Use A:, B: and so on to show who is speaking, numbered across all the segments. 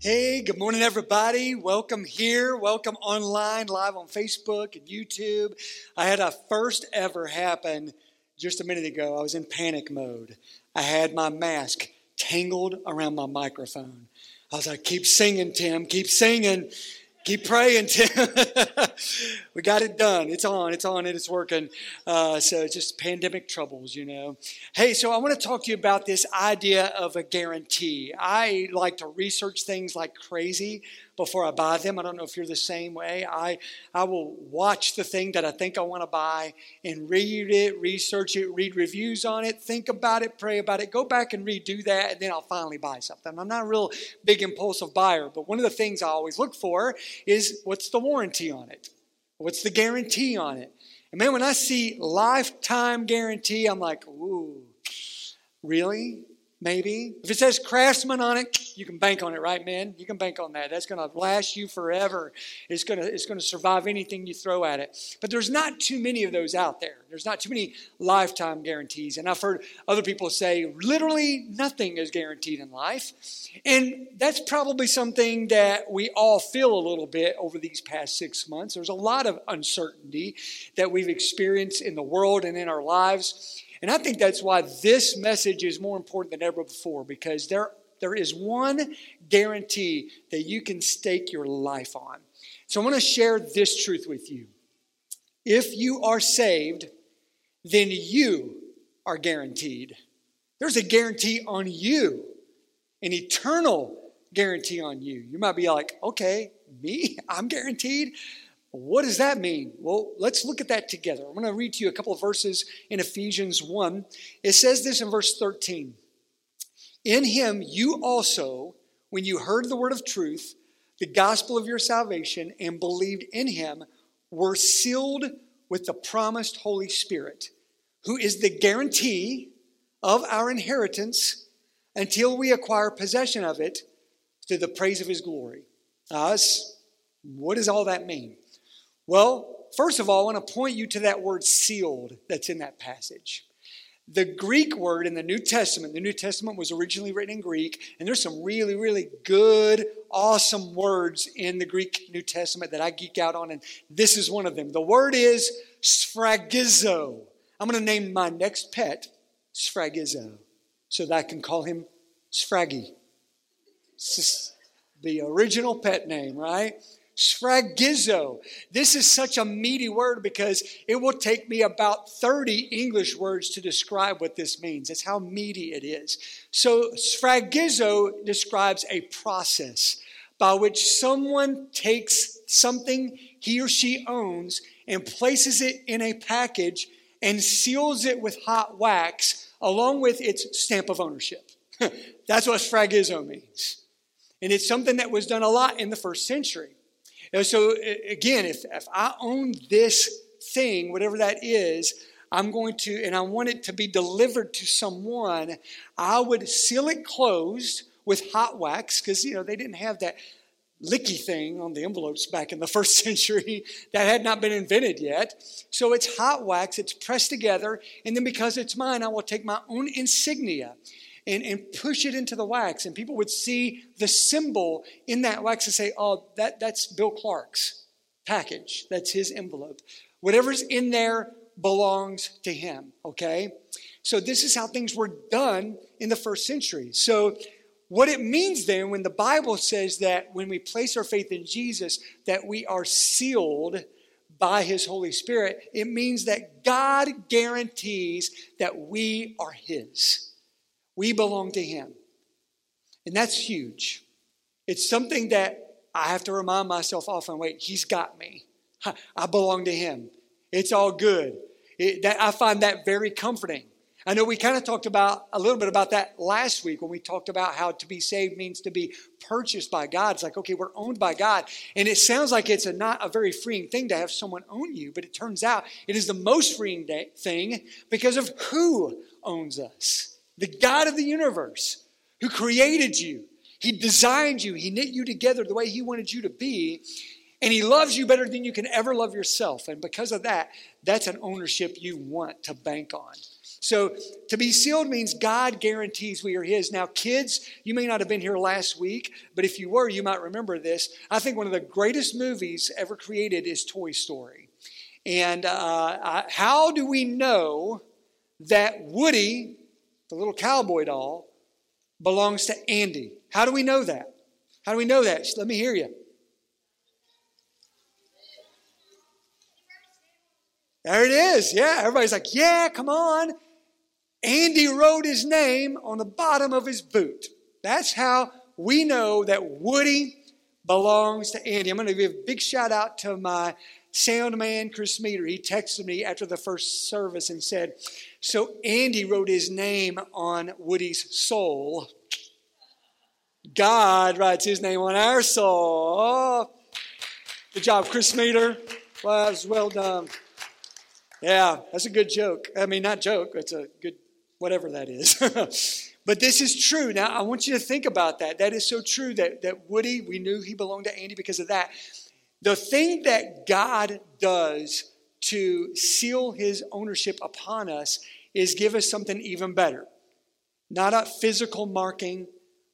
A: Hey, good morning, everybody. Welcome here. Welcome online, live on Facebook and YouTube. I had a first ever happen just a minute ago. I was in panic mode. I had my mask tangled around my microphone. I was like, keep singing, Tim, keep singing. Keep praying, Tim. we got it done. It's on. It's on. and It's working. Uh, so it's just pandemic troubles, you know. Hey, so I want to talk to you about this idea of a guarantee. I like to research things like crazy before I buy them. I don't know if you're the same way. I, I will watch the thing that I think I want to buy and read it, research it, read reviews on it, think about it, pray about it, go back and redo that, and then I'll finally buy something. I'm not a real big impulsive buyer, but one of the things I always look for is what's the warranty on it? What's the guarantee on it? And man, when I see lifetime guarantee, I'm like, ooh, really? Maybe. If it says craftsman on it, you can bank on it, right, man? You can bank on that. That's going to last you forever. It's going to it's going to survive anything you throw at it. But there's not too many of those out there. There's not too many lifetime guarantees. And I've heard other people say literally nothing is guaranteed in life. And that's probably something that we all feel a little bit over these past 6 months. There's a lot of uncertainty that we've experienced in the world and in our lives. And I think that's why this message is more important than ever before because there, there is one guarantee that you can stake your life on. So I want to share this truth with you. If you are saved, then you are guaranteed. There's a guarantee on you, an eternal guarantee on you. You might be like, okay, me? I'm guaranteed? What does that mean? Well, let's look at that together. I'm going to read to you a couple of verses in Ephesians 1. It says this in verse 13 In him you also, when you heard the word of truth, the gospel of your salvation, and believed in him, were sealed with the promised Holy Spirit, who is the guarantee of our inheritance until we acquire possession of it to the praise of his glory. Us, what does all that mean? Well, first of all, I want to point you to that word sealed that's in that passage. The Greek word in the New Testament, the New Testament was originally written in Greek, and there's some really, really good, awesome words in the Greek New Testament that I geek out on, and this is one of them. The word is sphragizo. I'm going to name my next pet sphragizo so that I can call him Sfraggy. the original pet name, right? Sphragizo. This is such a meaty word because it will take me about 30 English words to describe what this means. That's how meaty it is. So, sphragizo describes a process by which someone takes something he or she owns and places it in a package and seals it with hot wax along with its stamp of ownership. That's what sphragizo means. And it's something that was done a lot in the first century. And so, again, if, if I own this thing, whatever that is, I'm going to, and I want it to be delivered to someone, I would seal it closed with hot wax because, you know, they didn't have that licky thing on the envelopes back in the first century that had not been invented yet. So it's hot wax, it's pressed together, and then because it's mine, I will take my own insignia and, and push it into the wax. And people would see the symbol in that wax and say, oh, that, that's Bill Clark's package. That's his envelope. Whatever's in there belongs to him, okay? So this is how things were done in the first century. So what it means then when the Bible says that when we place our faith in Jesus, that we are sealed by his Holy Spirit, it means that God guarantees that we are his. We belong to Him. And that's huge. It's something that I have to remind myself often wait, He's got me. I belong to Him. It's all good. It, that, I find that very comforting. I know we kind of talked about a little bit about that last week when we talked about how to be saved means to be purchased by God. It's like, okay, we're owned by God. And it sounds like it's a, not a very freeing thing to have someone own you, but it turns out it is the most freeing thing because of who owns us the God of the universe who created you. He designed you, He knit you together the way He wanted you to be, and He loves you better than you can ever love yourself. And because of that, that's an ownership you want to bank on. So to be sealed means God guarantees we are His. Now, kids, you may not have been here last week, but if you were, you might remember this. I think one of the greatest movies ever created is Toy Story. And uh, how do we know that Woody, the little cowboy doll, belongs to Andy? How do we know that? How do we know that? Let me hear you. There it is. Yeah, everybody's like, yeah, come on. Andy wrote his name on the bottom of his boot. That's how we know that Woody belongs to Andy. I'm going to give a big shout out to my sound man, Chris Meter. He texted me after the first service and said, So Andy wrote his name on Woody's sole. God writes his name on our soul. Oh, good job, Chris Meter. Well, well done. Yeah, that's a good joke. I mean, not joke, it's a good whatever that is. but this is true. Now, I want you to think about that. That is so true that, that Woody, we knew he belonged to Andy because of that. The thing that God does to seal his ownership upon us is give us something even better. Not a physical marking,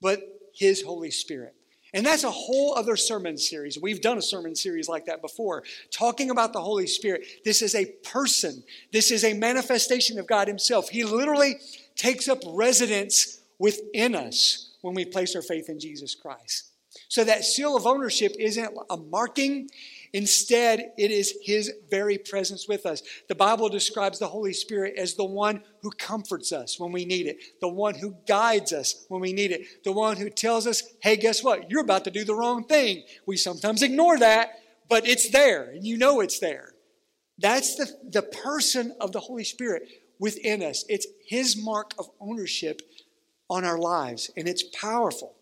A: but his Holy Spirit. And that's a whole other sermon series. We've done a sermon series like that before, talking about the Holy Spirit. This is a person, this is a manifestation of God Himself. He literally takes up residence within us when we place our faith in Jesus Christ. So that seal of ownership isn't a marking, Instead, it is His very presence with us. The Bible describes the Holy Spirit as the one who comforts us when we need it, the one who guides us when we need it, the one who tells us, hey, guess what? You're about to do the wrong thing. We sometimes ignore that, but it's there, and you know it's there. That's the, the person of the Holy Spirit within us. It's His mark of ownership on our lives, and it's powerful.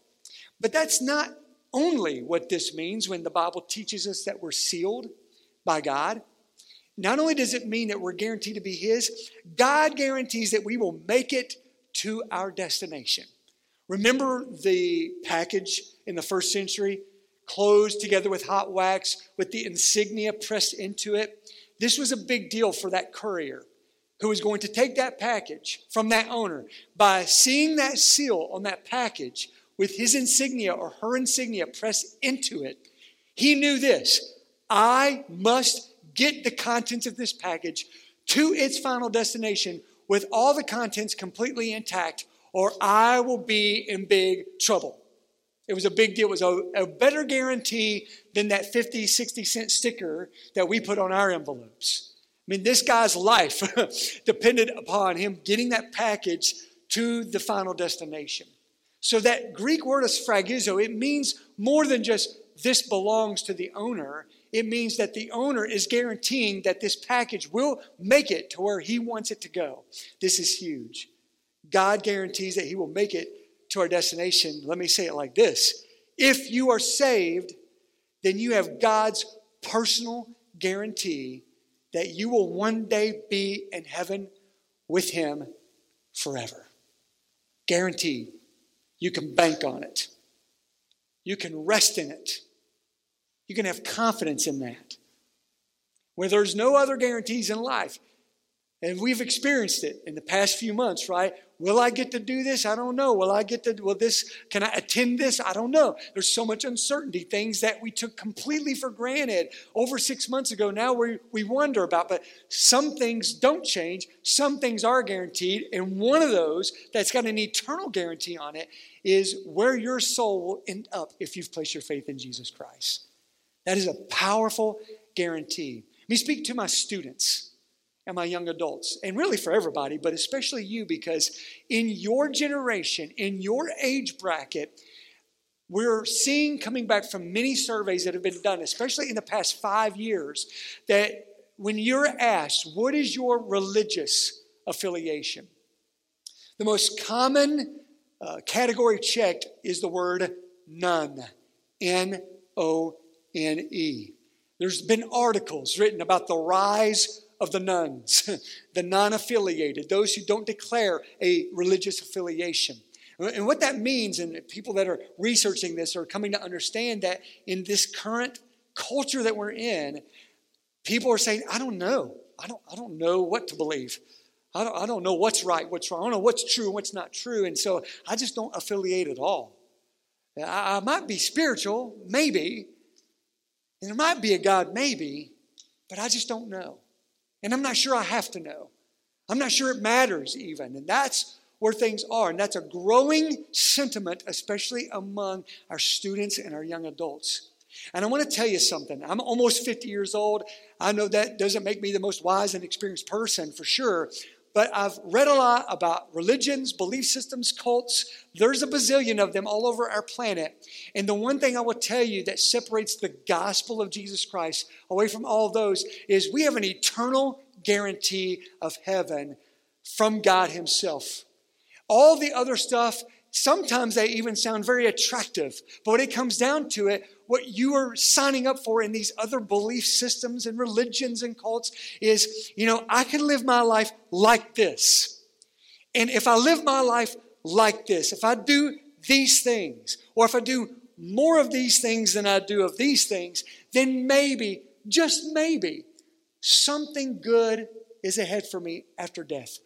A: But that's not only what this means when the Bible teaches us that we're sealed by God. Not only does it mean that we're guaranteed to be His, God guarantees that we will make it to our destination. Remember the package in the first century, closed together with hot wax, with the insignia pressed into it? This was a big deal for that courier who was going to take that package from that owner. By seeing that seal on that package, with his insignia or her insignia pressed into it, he knew this I must get the contents of this package to its final destination with all the contents completely intact, or I will be in big trouble. It was a big deal. It was a, a, better guarantee than that 50, 60 cent sticker that we put on our envelopes. I mean, this guy's life depended upon him getting that package to the final destination. So that Greek word is sphragizo, it means more than just this belongs to the owner. It means that the owner is guaranteeing that this package will make it to where he wants it to go. This is huge. God guarantees that he will make it to our destination. Let me say it like this If you are saved, then you have God's personal guarantee that you will one day be in heaven with him forever. Guaranteed. You can bank on it. You can rest in it. You can have confidence in that. Where there's no other guarantees in life, and we've experienced it in the past few months, right? Will I get to do this? I don't know. Will I get to, will this, can I attend this? I don't know. There's so much uncertainty, things that we took completely for granted over six months ago. Now we, we wonder about, but some things don't change. Some things are guaranteed. And one of those that's got an eternal guarantee on it is where your soul will end up if you've placed your faith in Jesus Christ. That is a powerful guarantee. Let me speak to my students and my young adults, and really for everybody, but especially you, because in your generation, in your age bracket, we're seeing coming back from many surveys that have been done, especially in the past five years, that when you're asked, what is your religious affiliation? The most common uh, category checked is the word none. N O N E. There's been articles written about the rise of the nuns, the non affiliated, those who don't declare a religious affiliation. And what that means, and people that are researching this are coming to understand that in this current culture that we're in, people are saying, I don't know. I don't, I don't know what to believe. I don't, I don't know what's right, what's wrong. I don't know what's true and what's not true. And so I just don't affiliate at all. I, I might be spiritual, maybe, and there might be a God, maybe, but I just don't know. And I'm not sure I have to know. I'm not sure it matters even. And that's where things are. And that's a growing sentiment, especially among our students and our young adults. And I want to tell you something. I'm almost 50 years old. I know that doesn't make me the most wise and experienced person for sure, but I've read a lot about religions, belief systems, cults. There's a bazillion of them all over our planet. And the one thing I will tell you that separates the gospel of Jesus Christ away from all those is we have an eternal guarantee of heaven from God Himself. All the other stuff, sometimes they even sound very attractive, but when it comes down to it, what you are signing up for in these other belief systems and religions and cults is, you know, I can live my life like this. And if I live my life like this, if I do these things, or if I do more of these things than I do of these things, then maybe, just maybe, something good is ahead for me after death.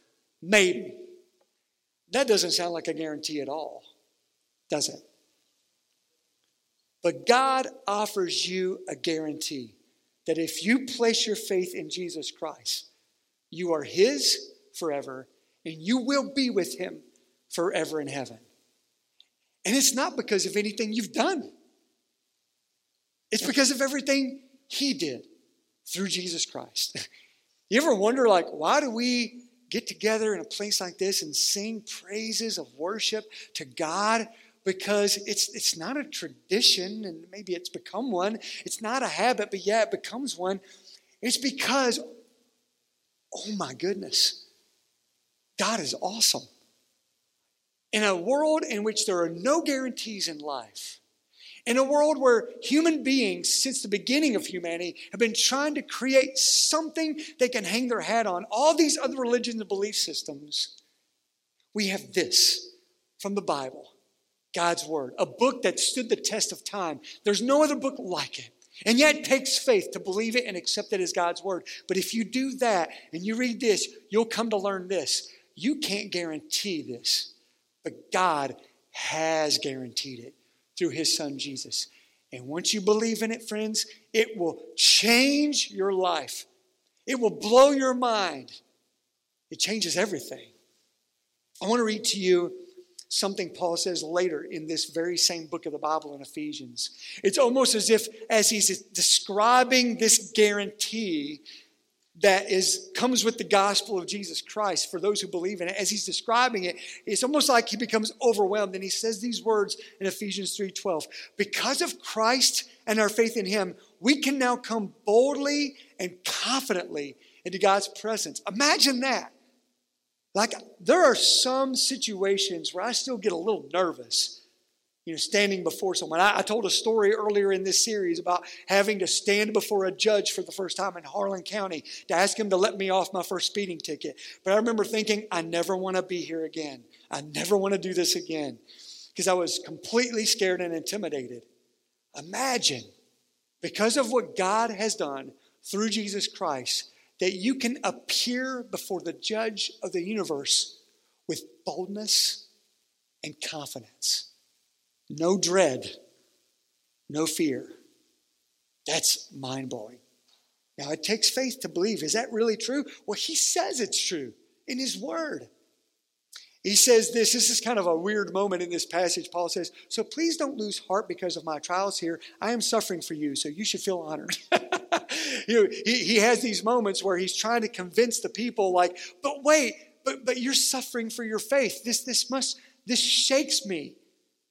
A: Maybe. That doesn't sound like a guarantee at all, does it? But God offers you a guarantee that if you place your faith in Jesus Christ, you are His forever and you will be with Him forever in heaven. And it's not because of anything you've done, it's because of everything He did through Jesus Christ. You ever wonder, like, why do we get together in a place like this and sing praises of worship to God because it's it's not a tradition and maybe it's become one. It's not a habit but yeah it becomes one. It's because oh my goodness god is awesome. In a world in which there are no guarantees in life in a world where human beings since the beginning of humanity have been trying to create something they can hang their hat on all these other religions and belief systems we have this from the bible God's Word, a book that stood the test of time. There's no other book like it. And yet it takes faith to believe it and accept it as God's Word. But if you do that and you read this, you'll come to learn this. You can't guarantee this, but God has guaranteed it through His Son Jesus. And once you believe in it, friends, it will change your life. It will blow your mind. It changes everything. I want to read to you something Paul says later in this very same book of the Bible in Ephesians. It's almost as if, as he's describing this guarantee that is comes with the gospel of Jesus Christ for those who believe in it. As he's describing it, it's almost like he becomes overwhelmed and he says these words in Ephesians 3:12. Because of Christ and our faith in him, we can now come boldly and confidently into God's presence. Imagine that. Like, there are some situations where I still get a little nervous, you know, standing before someone. I, I, told a story earlier in this series about having to stand before a judge for the first time in Harlan County to ask him to let me off my first speeding ticket. But I remember thinking, I never want to be here again. I never want to do this again because I was completely scared and intimidated. Imagine, because of what God has done through Jesus Christ, that you can appear before the judge of the universe with boldness and confidence. No dread, no fear. That's mind blowing. Now, it takes faith to believe. Is that really true? Well, he says it's true in his word. He says this, this is kind of a weird moment in this passage. Paul says, So please don't lose heart because of my trials here. I am suffering for you, so you should feel honored. you know, he, he has these moments where he's trying to convince the people, like, but wait, but but you're suffering for your faith. This this must this shakes me.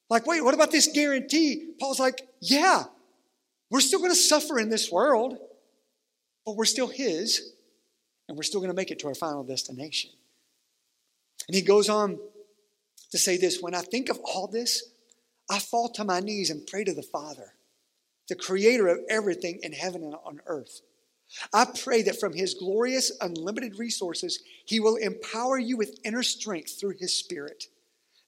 A: Like, wait, what about this guarantee? Paul's like, yeah, we're still going to suffer in this world, but we're still his, and we're still going to make it to our final destination. And he goes on to say this when I think of all this, I fall to my knees and pray to the Father the creator of everything in heaven and on earth. I pray that from his glorious, unlimited resources, he will empower you with inner strength through his spirit.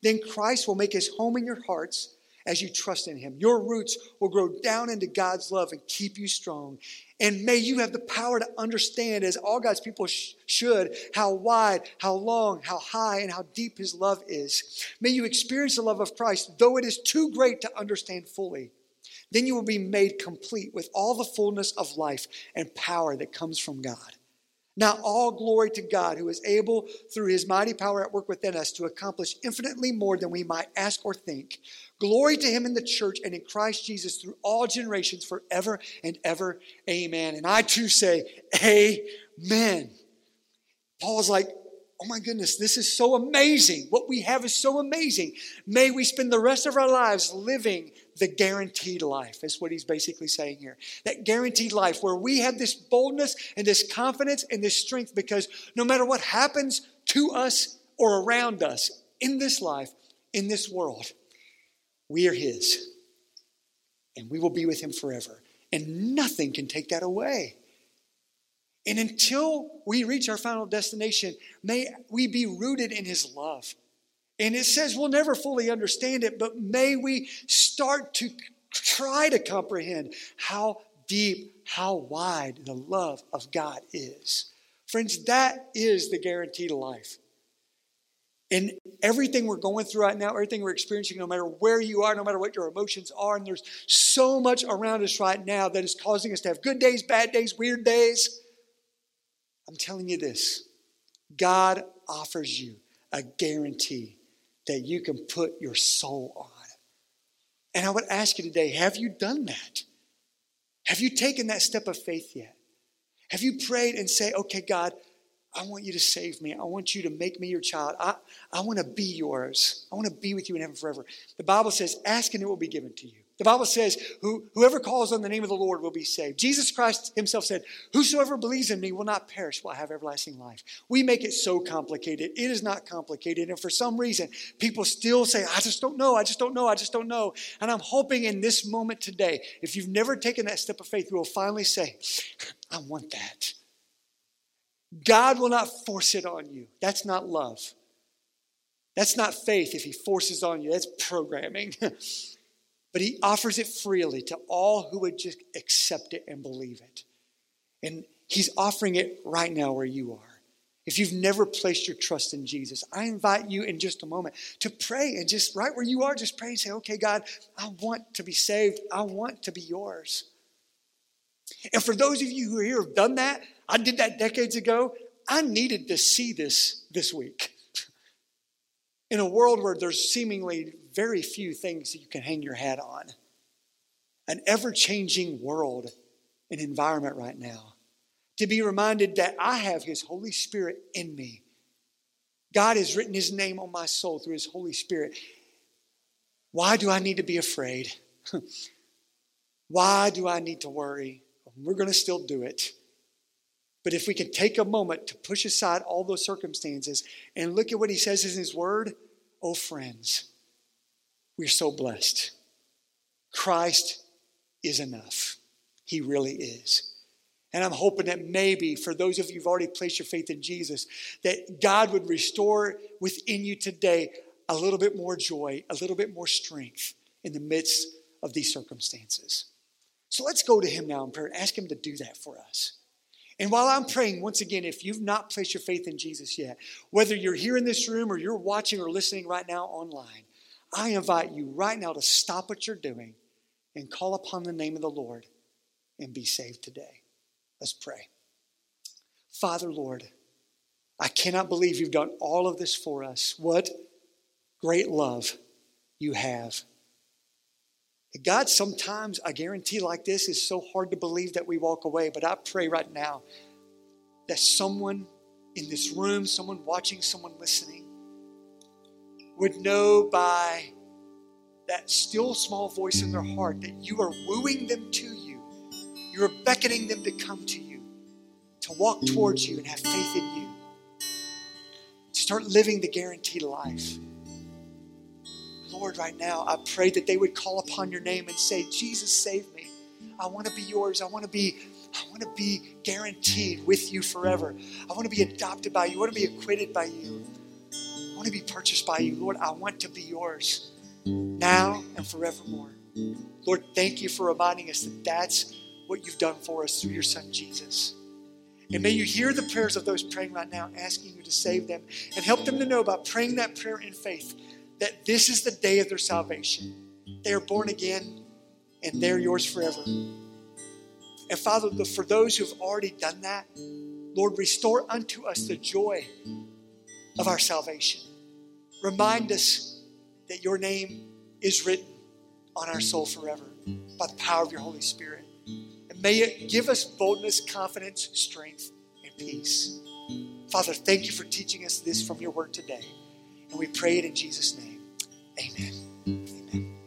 A: Then Christ will make his home in your hearts as you trust in Him. Your roots will grow down into God's love and keep you strong. And may you have the power to understand, as all God's people sh- should, how wide, how long, how high, and how deep His love is. May you experience the love of Christ, though it is too great to understand fully. Then you will be made complete with all the fullness of life and power that comes from God. Now, all glory to God, who is able, through his mighty power at work within us, to accomplish infinitely more than we might ask or think. Glory to him in the church and in Christ Jesus through all generations, forever and ever. Amen. And I too say, Amen. Paul's like, Oh my goodness, this is so amazing. What we have is so amazing. May we spend the rest of our lives living the guaranteed life, is what he's basically saying here. That guaranteed life where we have this boldness and this confidence and this strength because no matter what happens to us or around us in this life, in this world, we are his. And we will be with him forever. And nothing can take that away. And until we reach our final destination, may we be rooted in his love. And it says we'll never fully understand it, but may we start to try to comprehend how deep, how wide the love of God is. Friends, that is the guarantee guaranteed life. And everything we're going through right now, everything we're experiencing, no matter where you are, no matter what your emotions are, and there's so much around us right now that is causing us to have good days, bad days, weird days. I'm telling you this God offers you a guarantee that you can put your soul on. And I would ask you today have you done that? Have you taken that step of faith yet? Have you prayed and say, okay, God, I want you to save me. I want you to make me your child. I, I want to be yours. I want to be with you in heaven forever. The Bible says, ask and it will be given to you. The Bible says, Who, whoever calls on the name of the Lord will be saved. Jesus Christ himself said, Whosoever believes in me will not perish, will have everlasting life. We make it so complicated. It is not complicated. And for some reason, people still say, I just don't know, I just don't know, I just don't know. And I'm hoping in this moment today, if you've never taken that step of faith, you will finally say, I want that. God will not force it on you. That's not love. That's not faith if he forces on you. That's programming. but he offers it freely to all who would just accept it and believe it. And he's offering it right now where you are. If you've never placed your trust in Jesus, I invite you in just a moment to pray and just right where you are, just pray and say, okay, God, I want to be saved. I want to be yours. And for those of you who are here have done that, I did that decades ago. I needed to see this this week. In a world where there's seemingly very few things that you can hang your hat on. An ever changing world and environment right now. To be reminded that I have His Holy Spirit in me. God has written His name on my soul through His Holy Spirit. Why do I need to be afraid? Why do I need to worry? We're going to still do it. But if we can take a moment to push aside all those circumstances and look at what he says in his word, oh, friends, we're so blessed. Christ is enough. He really is. And I'm hoping that maybe for those of you who've already placed your faith in Jesus, that God would restore within you today a little bit more joy, a little bit more strength in the midst of these circumstances. So let's go to Him now in prayer and ask Him to do that for us. And while I'm praying, once again, if you've not placed your faith in Jesus yet, whether you're here in this room or you're watching or listening right now online, I invite you right now to stop what you're doing and call upon the name of the Lord and be saved today. Let's pray. Father, Lord, I cannot believe you've done all of this for us. What great love you have. God, sometimes a guarantee like this is so hard to believe that we walk away, but I pray right now that someone in this room, someone watching, someone listening, would know by that still small voice in their heart that you are wooing them to you. You are beckoning them to come to you, to walk towards you and have faith in you, to start living the guaranteed life. Lord, right now, I pray that they would call upon your name and say, Jesus, save me. I want to be yours. I want to be I want to be guaranteed with you forever. I want to be adopted by you. I want to be acquitted by you want to be purchased by you. Lord, I want to be yours. now and forevermore. Lord, thank you for reminding us that that's what you've done for us through your Son, Jesus. And may you hear the prayers of those praying right now, asking you to save them and help them to know about praying that prayer in faith that this is the day of their salvation. They are born again and they're yours forever. And Father, for those who have already done that, Lord, restore unto us the joy of our salvation. Remind us that your name is written on our soul forever by the power of your Holy Spirit. And may it give us boldness, confidence, strength, and peace. Father, thank you for teaching us this from your word today. And we pray it in Jesus' name. Amen. Amen.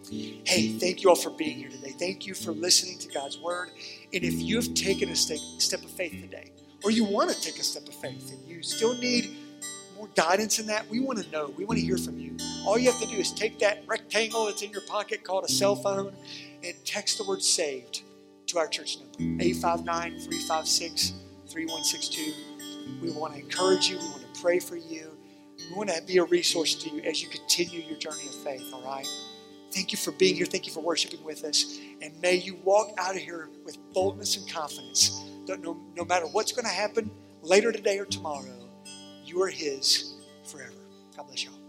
A: Hey, thank you all for being here today. Thank you for listening to God's word. And if you have taken a step of faith today, or you want to take a step of faith and you still need guidance in that, we want to know. We want to hear from you. All you have to do is take that rectangle that's in your pocket called a cell phone and text the word saved to our church number 859 356 3162. We want to encourage you, we want to pray for you. We want to be a resource to you as you continue your journey of faith, all right? Thank you for being here. Thank you for worshiping with us. And may you walk out of here with boldness and confidence that no, no matter what's going to happen later today or tomorrow, you are His forever. God bless y'all.